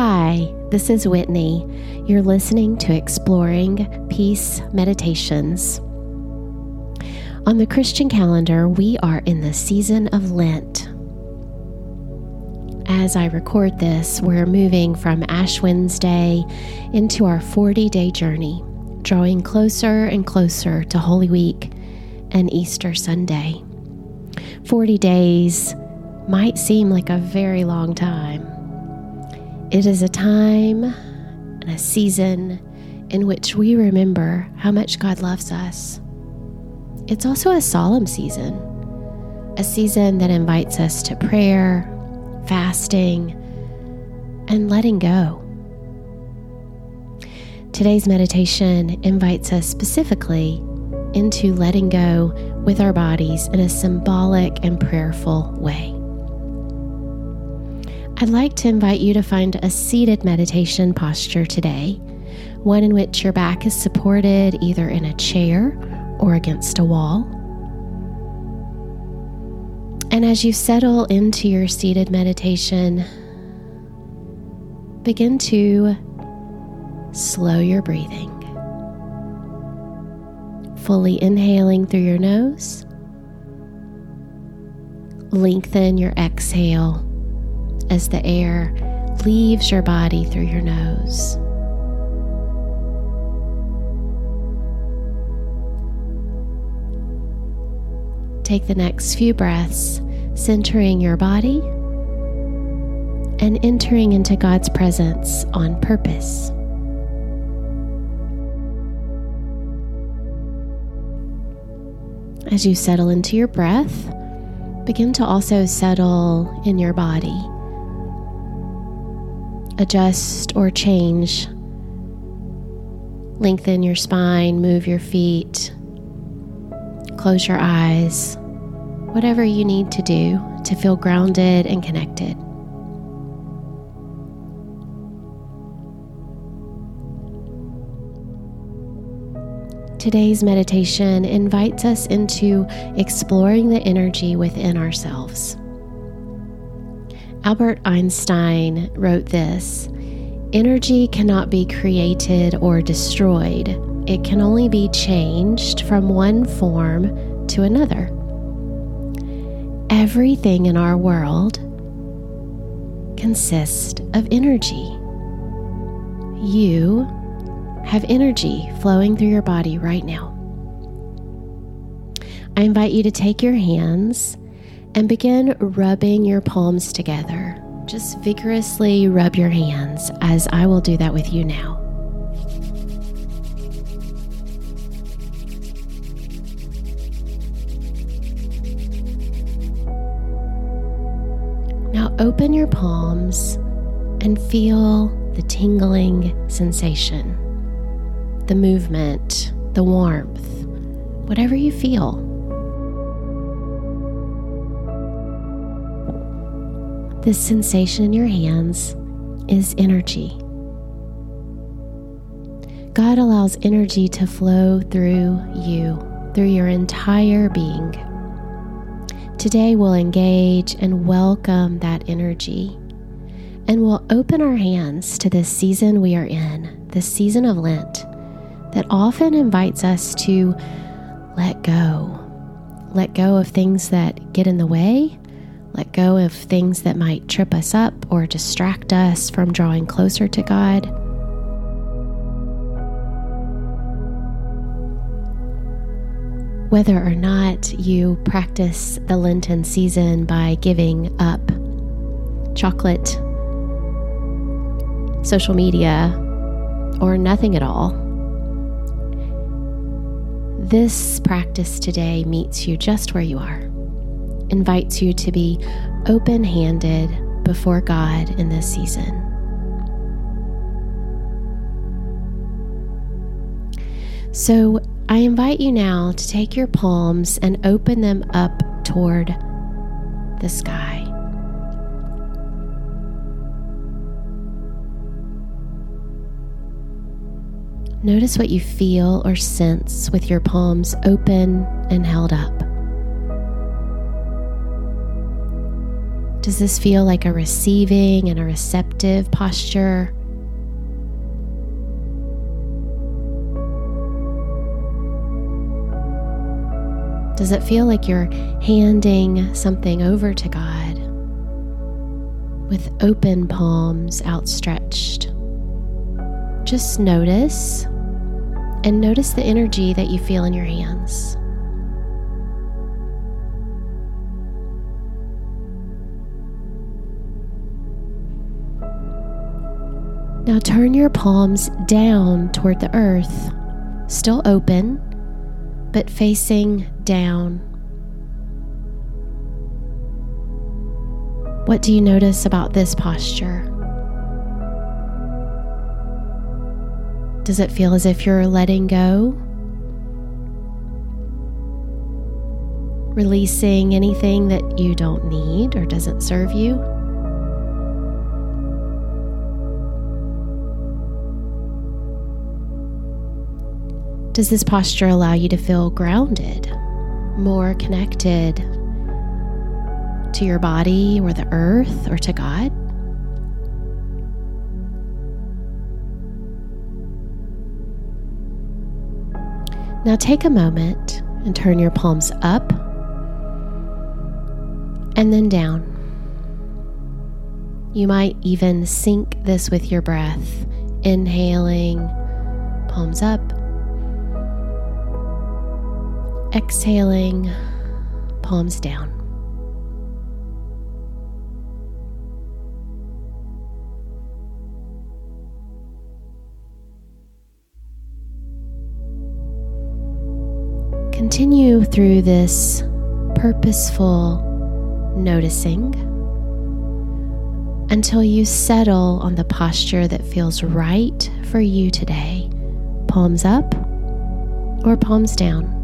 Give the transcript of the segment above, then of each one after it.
Hi, this is Whitney. You're listening to Exploring Peace Meditations. On the Christian calendar, we are in the season of Lent. As I record this, we're moving from Ash Wednesday into our 40 day journey, drawing closer and closer to Holy Week and Easter Sunday. 40 days might seem like a very long time. It is a time and a season in which we remember how much God loves us. It's also a solemn season, a season that invites us to prayer, fasting, and letting go. Today's meditation invites us specifically into letting go with our bodies in a symbolic and prayerful way. I'd like to invite you to find a seated meditation posture today, one in which your back is supported either in a chair or against a wall. And as you settle into your seated meditation, begin to slow your breathing. Fully inhaling through your nose, lengthen your exhale as the air leaves your body through your nose. Take the next few breaths, centering your body and entering into God's presence on purpose. As you settle into your breath, begin to also settle in your body adjust or change. Lengthen your spine, move your feet, close your eyes, whatever you need to do to feel grounded and connected. Today's meditation invites us into exploring the energy within ourselves. Albert Einstein wrote this Energy cannot be created or destroyed, it can only be changed from one form to another. Everything in our world consists of energy. You have energy flowing through your body right now. I invite you to take your hands and begin rubbing your palms together. Just vigorously rub your hands as I will do that with you now. Now open your palms and feel the tingling sensation, the movement, the warmth, whatever you feel. This sensation in your hands is energy. God allows energy to flow through you, through your entire being. Today, we'll engage and welcome that energy, and we'll open our hands to this season we are in, this season of Lent that often invites us to let go. Let go of things that get in the way let go of things that might trip us up or distract us from drawing closer to God. Whether or not you practice the Lenten season by giving up chocolate, social media, or nothing at all, this practice today meets you just where you are invites you to be open handed before God in this season. So I invite you now to take your palms and open them up toward the sky. Notice what you feel or sense with your palms open and held up. Does this feel like a receiving and a receptive posture? Does it feel like you're handing something over to God with open palms outstretched? Just notice and notice the energy that you feel in your hands. Now turn your palms down toward the earth, still open, but facing down. What do you notice about this posture? Does it feel as if you're letting go? Releasing anything that you don't need or doesn't serve you? Does this posture allow you to feel grounded, more connected to your body or the earth or to God? Now take a moment and turn your palms up and then down. You might even sync this with your breath, inhaling, palms up, Exhaling, palms down. Continue through this purposeful noticing until you settle on the posture that feels right for you today. Palms up or palms down.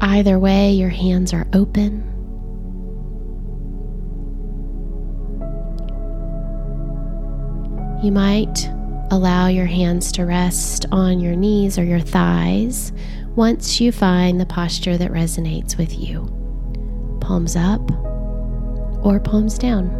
Either way, your hands are open. You might allow your hands to rest on your knees or your thighs once you find the posture that resonates with you. Palms up or palms down.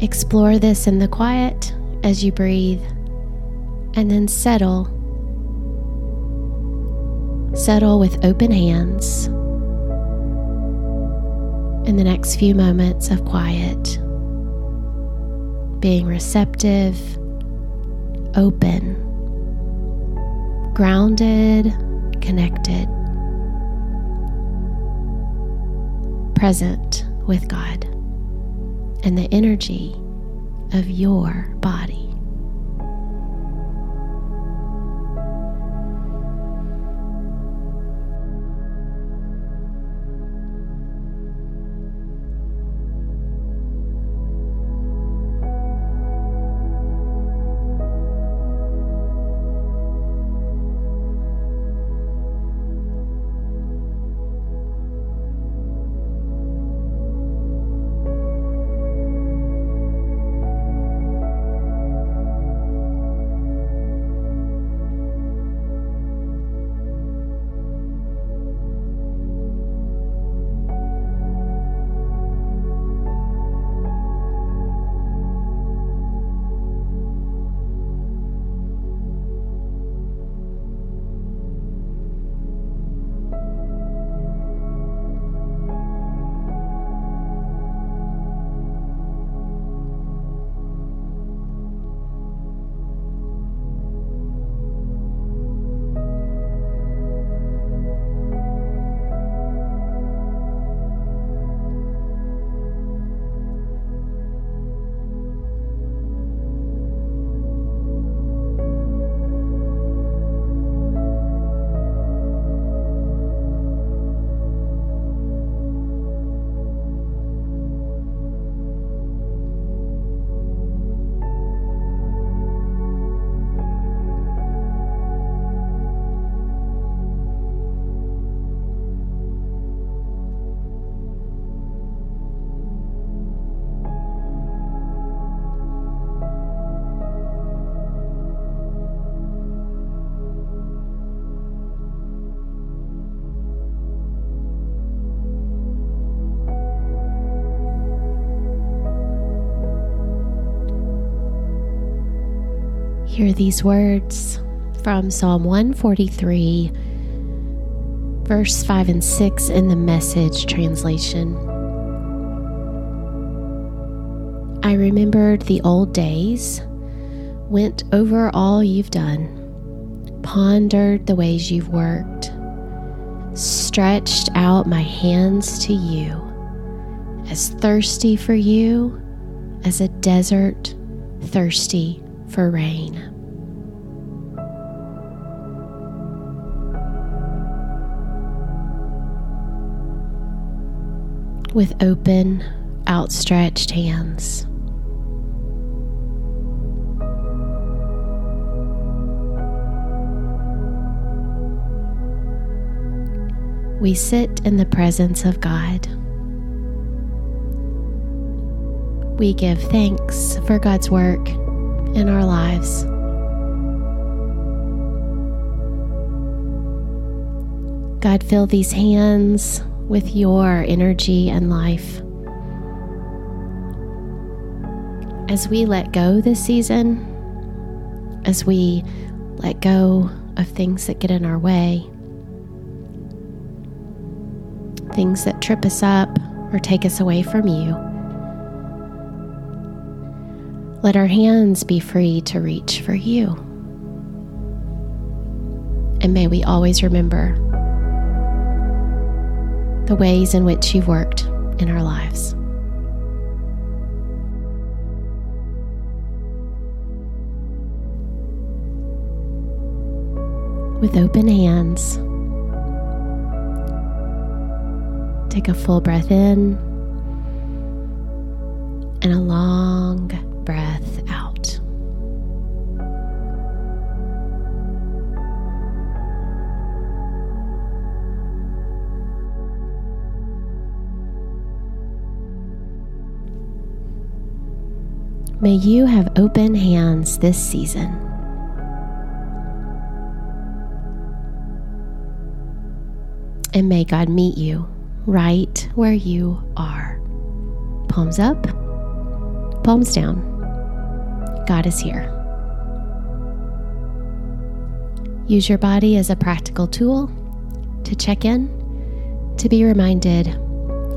Explore this in the quiet as you breathe and then settle Settle with open hands in the next few moments of quiet, being receptive, open, grounded, connected, present with God and the energy of your body. Hear these words from Psalm 143, verse 5 and 6 in the message translation. I remembered the old days, went over all you've done, pondered the ways you've worked, stretched out my hands to you, as thirsty for you as a desert thirsty for rain. With open, outstretched hands. We sit in the presence of God. We give thanks for God's work in our lives. God, fill these hands with your energy and life. As we let go this season, as we let go of things that get in our way, things that trip us up or take us away from you. Let our hands be free to reach for you. And may we always remember the ways in which you've worked in our lives. With open hands, take a full breath in and a long May you have open hands this season. And may God meet you right where you are. Palms up, palms down. God is here. Use your body as a practical tool to check in, to be reminded,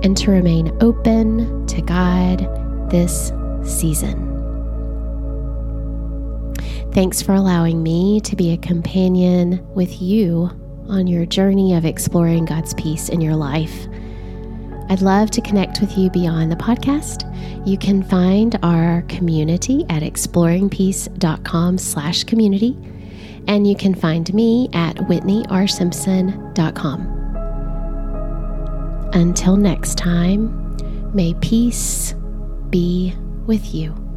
and to remain open to God this season. Thanks for allowing me to be a companion with you on your journey of exploring God's peace in your life. I'd love to connect with you beyond the podcast. You can find our community at exploringpeace.com slash community, and you can find me at whitneyrsimpson.com. Until next time, may peace be with you.